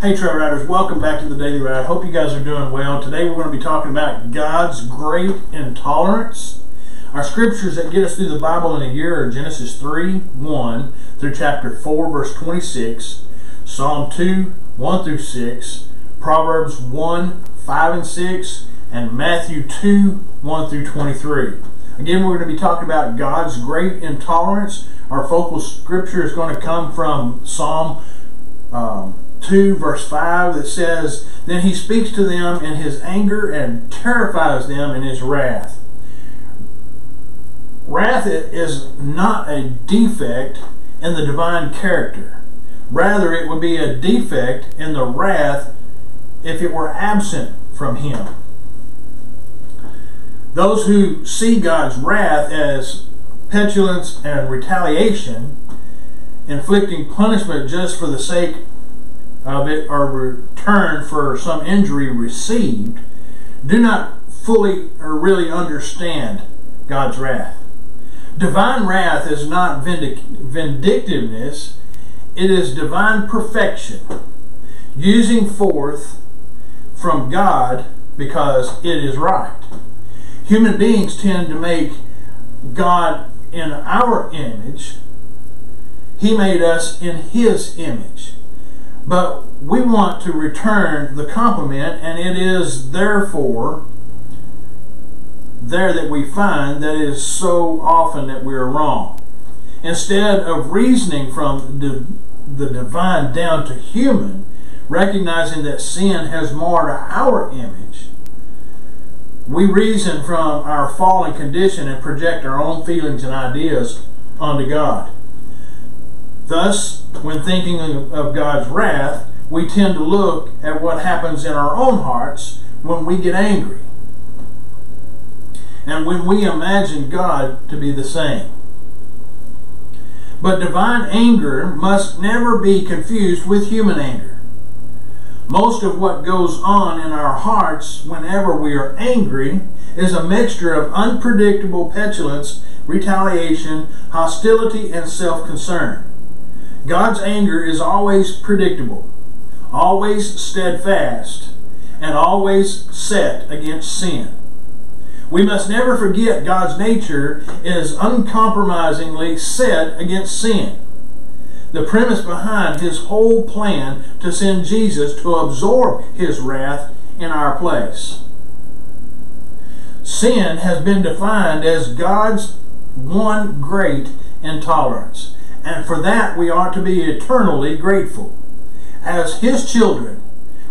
Hey Trail Riders, welcome back to the Daily Ride. Hope you guys are doing well. Today we're going to be talking about God's great intolerance. Our scriptures that get us through the Bible in a year are Genesis 3, 1 through chapter 4, verse 26, Psalm 2, 1 through 6, Proverbs 1, 5 and 6, and Matthew 2, 1 through 23. Again, we're going to be talking about God's great intolerance. Our focal scripture is going to come from Psalm um, 2, verse 5, that says, Then he speaks to them in his anger and terrifies them in his wrath. Wrath is not a defect in the divine character. Rather, it would be a defect in the wrath if it were absent from him. Those who see God's wrath as petulance and retaliation, inflicting punishment just for the sake of it or return for some injury received, do not fully or really understand God's wrath. Divine wrath is not vindic vindictiveness, it is divine perfection, using forth from God because it is right. Human beings tend to make God in our image. He made us in His image. But we want to return the compliment, and it is therefore there that we find that it is so often that we are wrong. Instead of reasoning from the, the divine down to human, recognizing that sin has marred our image, we reason from our fallen condition and project our own feelings and ideas onto God. Thus, when thinking of God's wrath, we tend to look at what happens in our own hearts when we get angry. And when we imagine God to be the same. But divine anger must never be confused with human anger. Most of what goes on in our hearts whenever we are angry is a mixture of unpredictable petulance, retaliation, hostility, and self concern. God's anger is always predictable, always steadfast, and always set against sin. We must never forget God's nature is uncompromisingly set against sin the premise behind his whole plan to send Jesus to absorb his wrath in our place. Sin has been defined as God's one great intolerance, and for that we ought to be eternally grateful. As his children,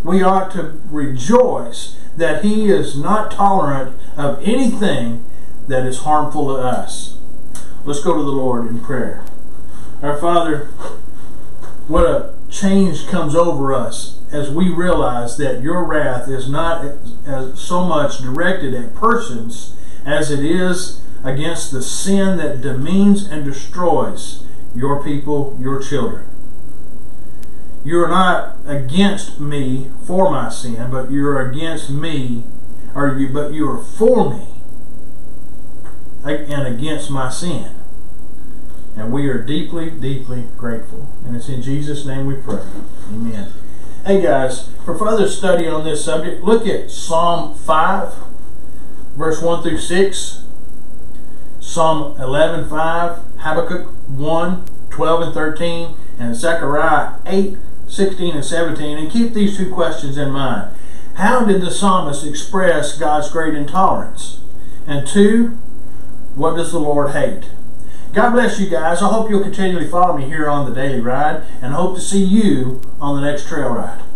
we ought to rejoice that he is not tolerant of anything that is harmful to us. Let's go to the Lord in prayer. Our Father, what a change comes over us as we realize that your wrath is not as so much directed at persons as it is against the sin that demeans and destroys your people, your children. You're not against me for my sin, but you're against me, or you, but you are for me and against my sin. And we are deeply, deeply grateful. And it's in Jesus' name we pray. Amen. Hey guys, for further study on this subject, look at Psalm 5, verse 1 through 6, Psalm 11, 5, Habakkuk 1, 12 and 13, and Zechariah 8, 16 and 17. And keep these two questions in mind. How did the psalmist express God's great intolerance? And two, what does the Lord hate? God bless you guys. I hope you'll continually follow me here on the Daily Ride and hope to see you on the next trail ride.